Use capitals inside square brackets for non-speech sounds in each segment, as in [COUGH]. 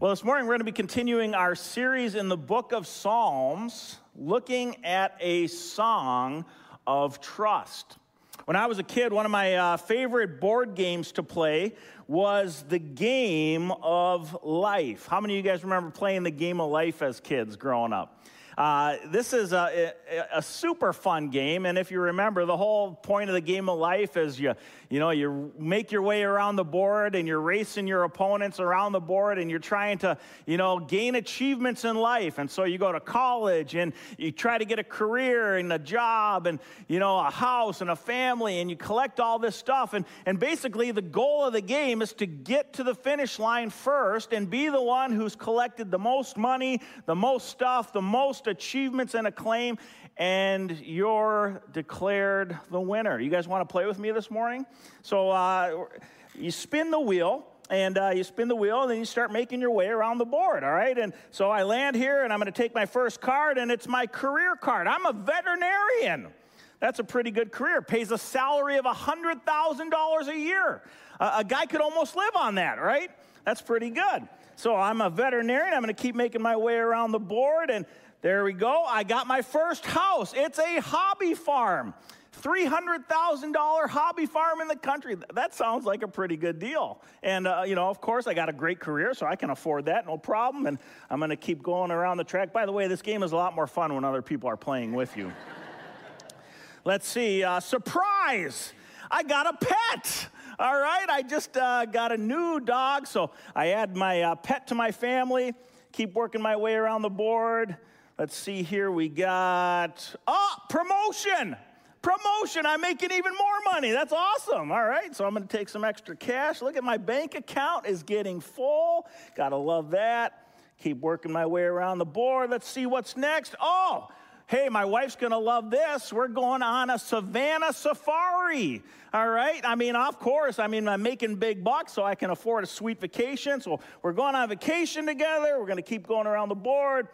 Well, this morning we're going to be continuing our series in the book of Psalms, looking at a song of trust. When I was a kid, one of my uh, favorite board games to play was the game of life. How many of you guys remember playing the game of life as kids growing up? Uh, this is a, a, a, super fun game, and if you remember, the whole point of the game of life is you, you know, you make your way around the board and you're racing your opponents around the board and you're trying to, you know, gain achievements in life. And so you go to college and you try to get a career and a job and, you know, a house and a family and you collect all this stuff. And, and basically, the goal of the game is to get to the finish line first and be the one who's collected the most money, the most stuff, the most achievements and acclaim and you're declared the winner. You guys want to play with me this morning? So uh, you spin the wheel. And uh, you spin the wheel, and then you start making your way around the board, all right? And so I land here, and I'm going to take my first card, and it's my career card. I'm a veterinarian. That's a pretty good career. Pays a salary of $100,000 a year. Uh, a guy could almost live on that, right? That's pretty good. So I'm a veterinarian. I'm going to keep making my way around the board, and there we go. I got my first house. It's a hobby farm. $300,000 hobby farm in the country. That sounds like a pretty good deal. And, uh, you know, of course, I got a great career, so I can afford that, no problem. And I'm going to keep going around the track. By the way, this game is a lot more fun when other people are playing with you. [LAUGHS] Let's see. Uh, surprise! I got a pet. All right, I just uh, got a new dog, so I add my uh, pet to my family, keep working my way around the board. Let's see here. We got, oh, promotion. Promotion. I'm making even more money. That's awesome. All right. So I'm going to take some extra cash. Look at my bank account is getting full. Got to love that. Keep working my way around the board. Let's see what's next. Oh, hey, my wife's going to love this. We're going on a savannah safari. All right. I mean, of course, I mean, I'm making big bucks, so I can afford a sweet vacation. So we're going on vacation together. We're going to keep going around the board.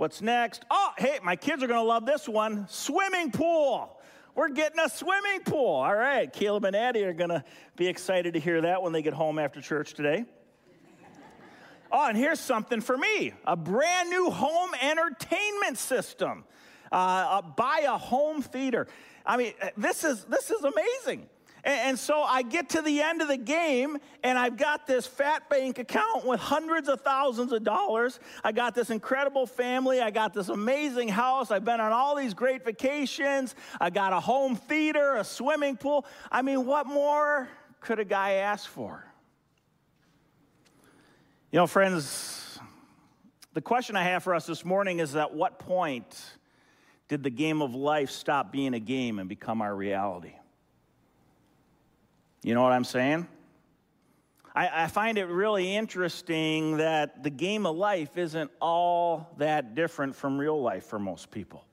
What's next? Oh, hey, my kids are going to love this one swimming pool. We're getting a swimming pool. All right, Caleb and Addie are going to be excited to hear that when they get home after church today. Oh, and here's something for me a brand new home entertainment system. Uh, uh, buy a home theater. I mean, this is, this is amazing. And, so I get to the end of the game and I've got this fat bank account with hundreds of thousands of dollars. I got this incredible family. I got this amazing house. I've been on all these great vacations. I got a home theater, a swimming pool. I mean, what more could a guy ask for? You know, friends, the question I have for us this morning is at what point did the game of life stop being a game and become our reality? You know what I'm saying? I, I, find it really interesting that the game of life isn't all that different from real life for most people.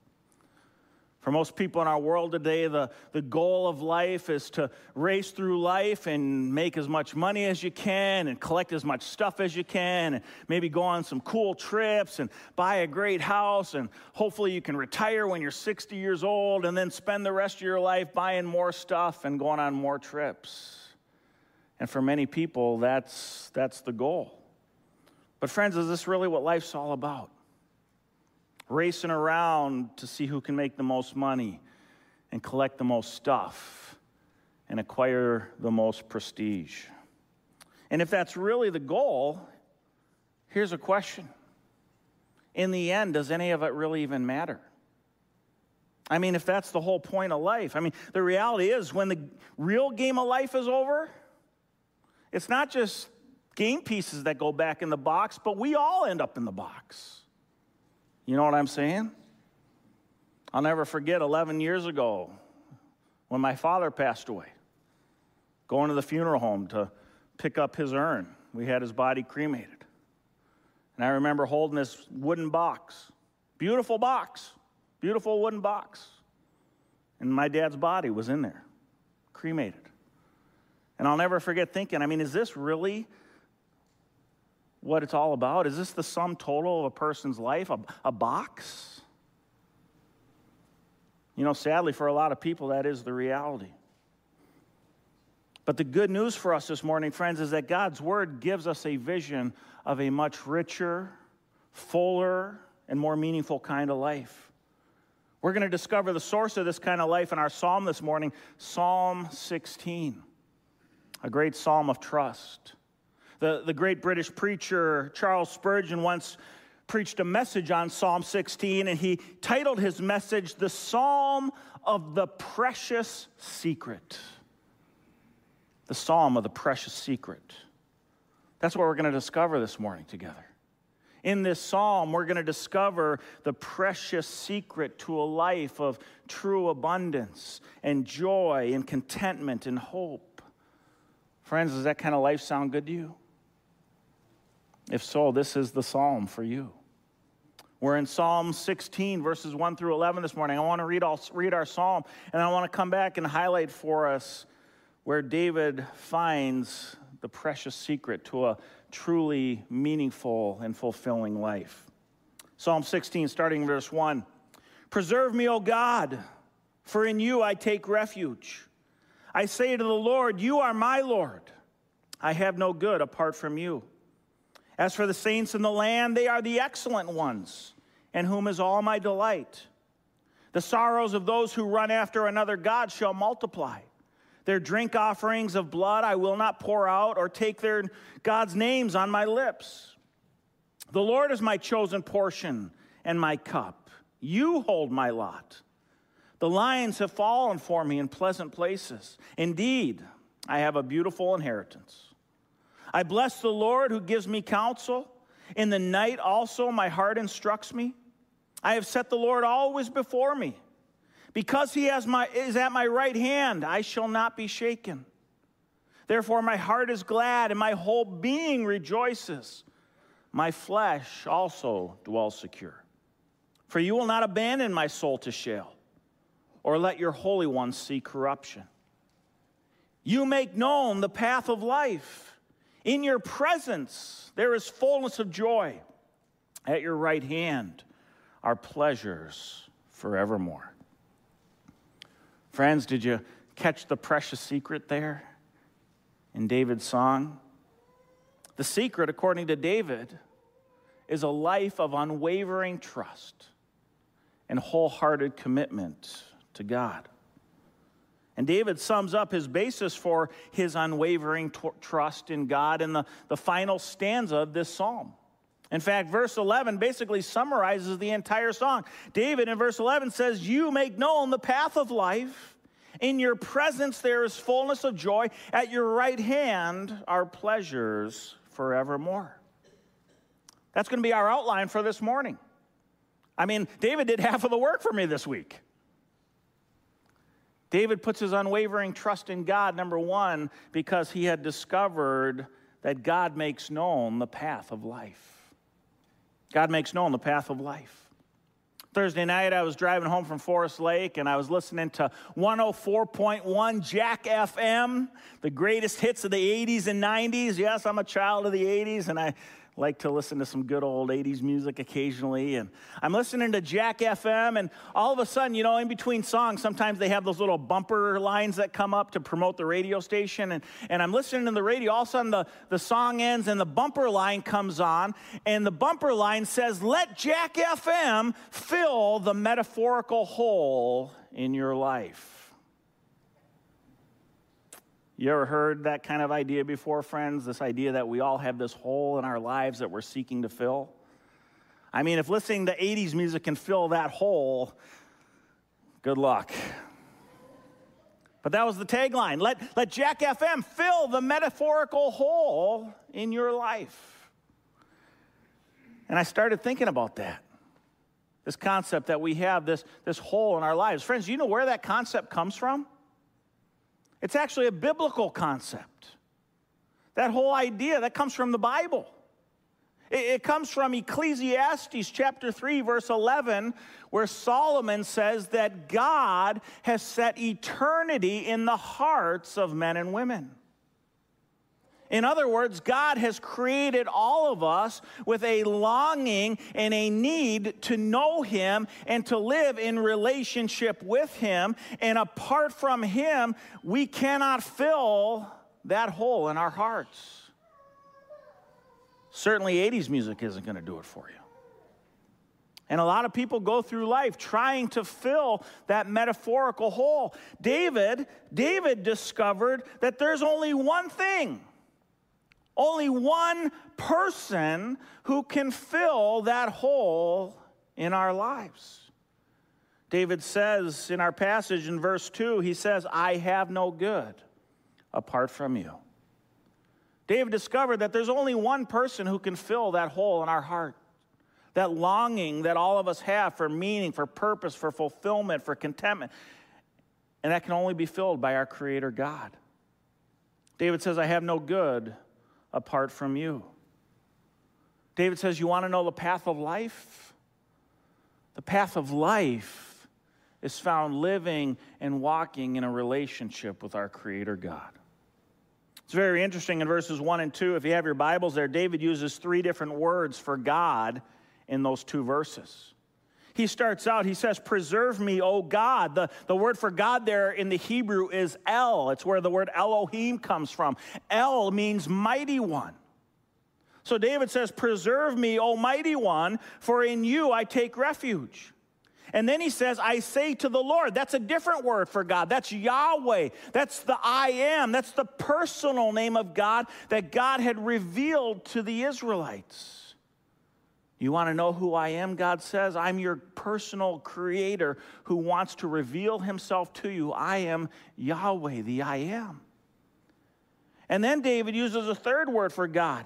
For most people in our world today, the, the goal of life is to race through life and make as much money as you can and collect as much stuff as you can and maybe go on some cool trips and buy a great house and hopefully you can retire when you're 60 years old and then spend the rest of your life buying more stuff and going on more trips. And for many people, that's, that's the goal. But, friends, is this really what life's all about? Racing around to see who can make the most money and collect the most stuff and acquire the most prestige. And if that's really the goal, here's a question. In the end, does any of it really even matter? I mean, if that's the whole point of life, I mean, the reality is when the real game of life is over, it's not just game pieces that go back in the box, but we all end up in the box. You know what I'm saying? I'll never forget 11 years ago when my father passed away, going to the funeral home to pick up his urn. We had his body cremated. And I remember holding this wooden box, beautiful box, beautiful wooden box. And my dad's body was in there, cremated. And I'll never forget thinking, I mean, is this really what it's all about? Is this the sum total of a person's life? A, a box? You know, sadly, for a lot of people, that is the reality. But the good news for us this morning, friends, is that God's Word gives us a vision of a much richer, fuller, and more meaningful kind of life. We're going to discover the source of this kind of life in our psalm this morning, Psalm 16, a great psalm of trust. The, the great British preacher Charles Spurgeon once preached a message on Psalm 16, and he titled his message, The Psalm of the Precious Secret the psalm of the precious secret. That's what we're going to discover this morning together. In this psalm, we're going to discover the precious secret to a life of true abundance and joy and contentment and hope. Friends, does that kind of life sound good to you? If so, this is the psalm for you. We're in Psalm 16, verses 1 through 11 this morning. I want to read, all, read our psalm, and I want to come back and highlight for us where David finds the precious secret to a truly meaningful and fulfilling life. Psalm 16, starting verse 1 Preserve me, O God, for in you I take refuge. I say to the Lord, You are my Lord. I have no good apart from you. As for the saints in the land, they are the excellent ones, in whom is all my delight. The sorrows of those who run after another God shall multiply. Their drink offerings of blood I will not pour out, or take their God's names on my lips. The Lord is my chosen portion and my cup. You hold my lot. The lions have fallen for me in pleasant places. Indeed, I have a beautiful inheritance. I bless the Lord who gives me counsel. In the night also my heart instructs me. I have set the Lord always before me. Because he has my, is at my right hand, I shall not be shaken. Therefore, my heart is glad and my whole being rejoices. My flesh also dwells secure. For you will not abandon my soul to Sheol, or let your Holy One see corruption. You make known the path of life. In your presence there is fullness of joy. At your right hand are pleasures forevermore. Friends, did you catch the precious secret there in David's song? The secret, according to David, is a life of unwavering trust and wholehearted commitment to God. And David sums up his basis for his unwavering t- trust in God in the, the final stanza of this psalm. In fact, verse 11 basically summarizes the entire song. David in verse 11 says, You make known the path of life. In your presence there is fullness of joy. At your right hand are pleasures forevermore. That's going to be our outline for this morning. I mean, David did half of the work for me this week. David puts his unwavering trust in God, number one, because he had discovered that God makes known the path of life. God makes known the path of life. Thursday night, I was driving home from Forest Lake and I was listening to 104.1 Jack FM, the greatest hits of the 80s and 90s. Yes, I'm a child of the 80s and I like to listen to some good old 80s music occasionally. And I'm listening to Jack FM, and all of a sudden, you know, in between songs, sometimes they have those little bumper lines that come up to promote the radio station. And, and I'm listening to the radio, all of a sudden the, the song ends and the bumper line comes on, and the bumper line says, Let Jack FM fill the metaphorical hole in your life. You ever heard that kind of idea before, friends? This idea that we all have this hole in our lives that we're seeking to fill? I mean, if listening to 80s music can fill that hole, good luck. But that was the tagline. Let, let Jack FM fill the metaphorical hole in your life. And I started thinking about that. This concept that we have, this, this hole in our lives. Friends, you know where that concept comes from? It's actually a biblical concept. That whole idea that comes from the Bible. It, comes from Ecclesiastes chapter 3, verse 11, where Solomon says that God has set eternity in the hearts of men and women. In other words, God has created all of us with a longing and a need to know Him and to live in relationship with Him. And apart from Him, we cannot fill that hole in our hearts. Certainly, 80s music isn't going to do it for you. And a lot of people go through life trying to fill that metaphorical hole. David, David discovered that there's only one thing, only one person who can fill that hole in our lives. David says in our passage in verse 2, he says, I have no good apart from you. David discovered that there's only one person who can fill that hole in our heart that longing that all of us have for meaning, for purpose, for fulfillment, for contentment. And that can only be filled by our Creator God. David says, I have no good apart from you. David says, You want to know the path of life? The path of life is found living and walking in a relationship with our Creator God. It's very interesting in verses 1 and 2. If you have your Bibles there, David uses three different words for God in those two verses. He starts out, he says, Preserve me, O God. The, the word for God there in the Hebrew is El. It's where the word Elohim comes from. El means mighty one. So David says, Preserve me, O mighty one, for in you I take refuge. And then he says, I say to the Lord. That's a different word for God. That's Yahweh. That's the I am. That's the personal name of God that God had revealed to the Israelites. You want to know who I am? God says, I'm your personal creator who wants to reveal himself to you. I am Yahweh, the I am. And then David uses a third word for God.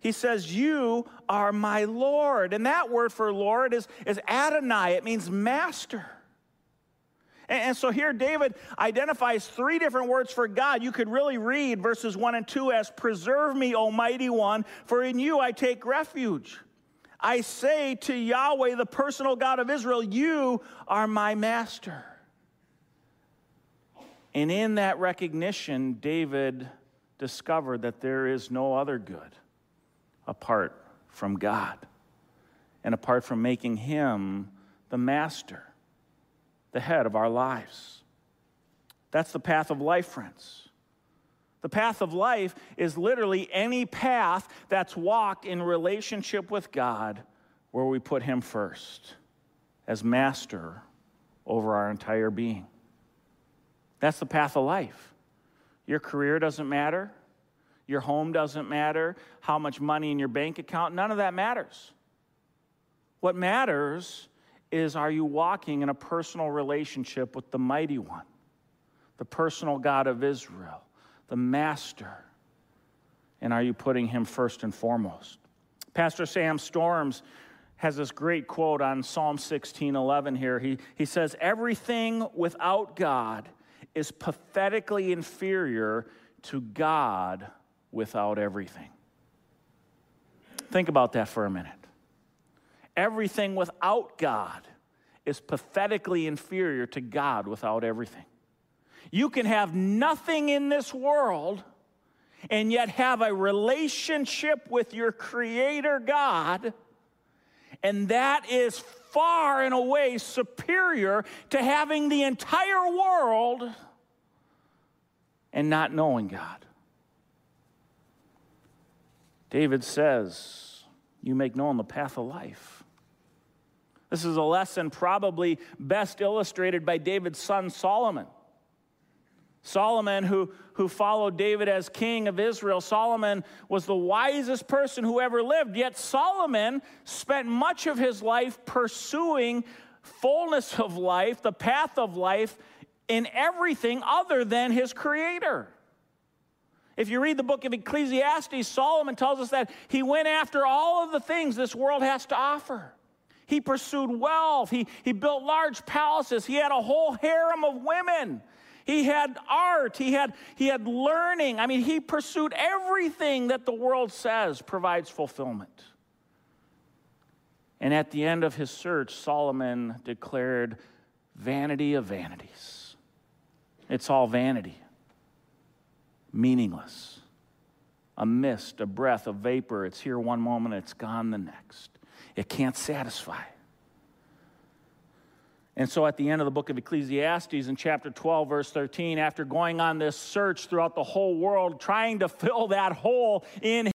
He says, You are my Lord. And that word for Lord is, is Adonai, it means master. And, so here David identifies three different words for God. You could really read verses 1 and 2 as Preserve me, Almighty One, for in you I take refuge. I say to Yahweh, the personal God of Israel, You are my master. And in that recognition, David discovered that there is no other good apart from God and apart from making Him the master, the head of our lives. That's the path of life, friends. The path of life is literally any path that's walked in relationship with God where we put Him first as master over our entire being. That's the path of life. Your career doesn't matter, your home doesn't matter, how much money in your bank account, none of that matters. What matters is are you walking in a personal relationship with the mighty one, the personal God of Israel? The master? And are you putting him first and foremost? Pastor Sam Storms has this great quote on Psalm 16 11 here. He, he says, Everything without God is pathetically inferior to God without everything. Think about that for a minute. Everything without God is pathetically inferior to God without everything. You can have nothing in this world and yet have a relationship with your Creator God, and that is far and away superior to having the entire world and not knowing God. David says, You make known the path of life. This is a lesson probably best illustrated by David's son Solomon. Solomon, who, who followed David as king of Israel, Solomon was the wisest person who ever lived. Yet Solomon spent much of his life pursuing fullness of life, the path of life, in everything other than his creator. If you read the book of Ecclesiastes, Solomon tells us that he went after all of the things this world has to offer. He pursued wealth, he, he built large palaces, he had a whole harem of women. He had art, he had, he had learning. I mean, he pursued everything that the world says provides fulfillment. And at the end of his search, Solomon declared, Vanity of vanities. It's all vanity, meaningless. A mist, a breath, a vapor. It's here one moment, it's gone the next. It can't satisfy. And so at the end of the book of Ecclesiastes in chapter 12, verse 13, after going on this search throughout the whole world, trying to fill that hole in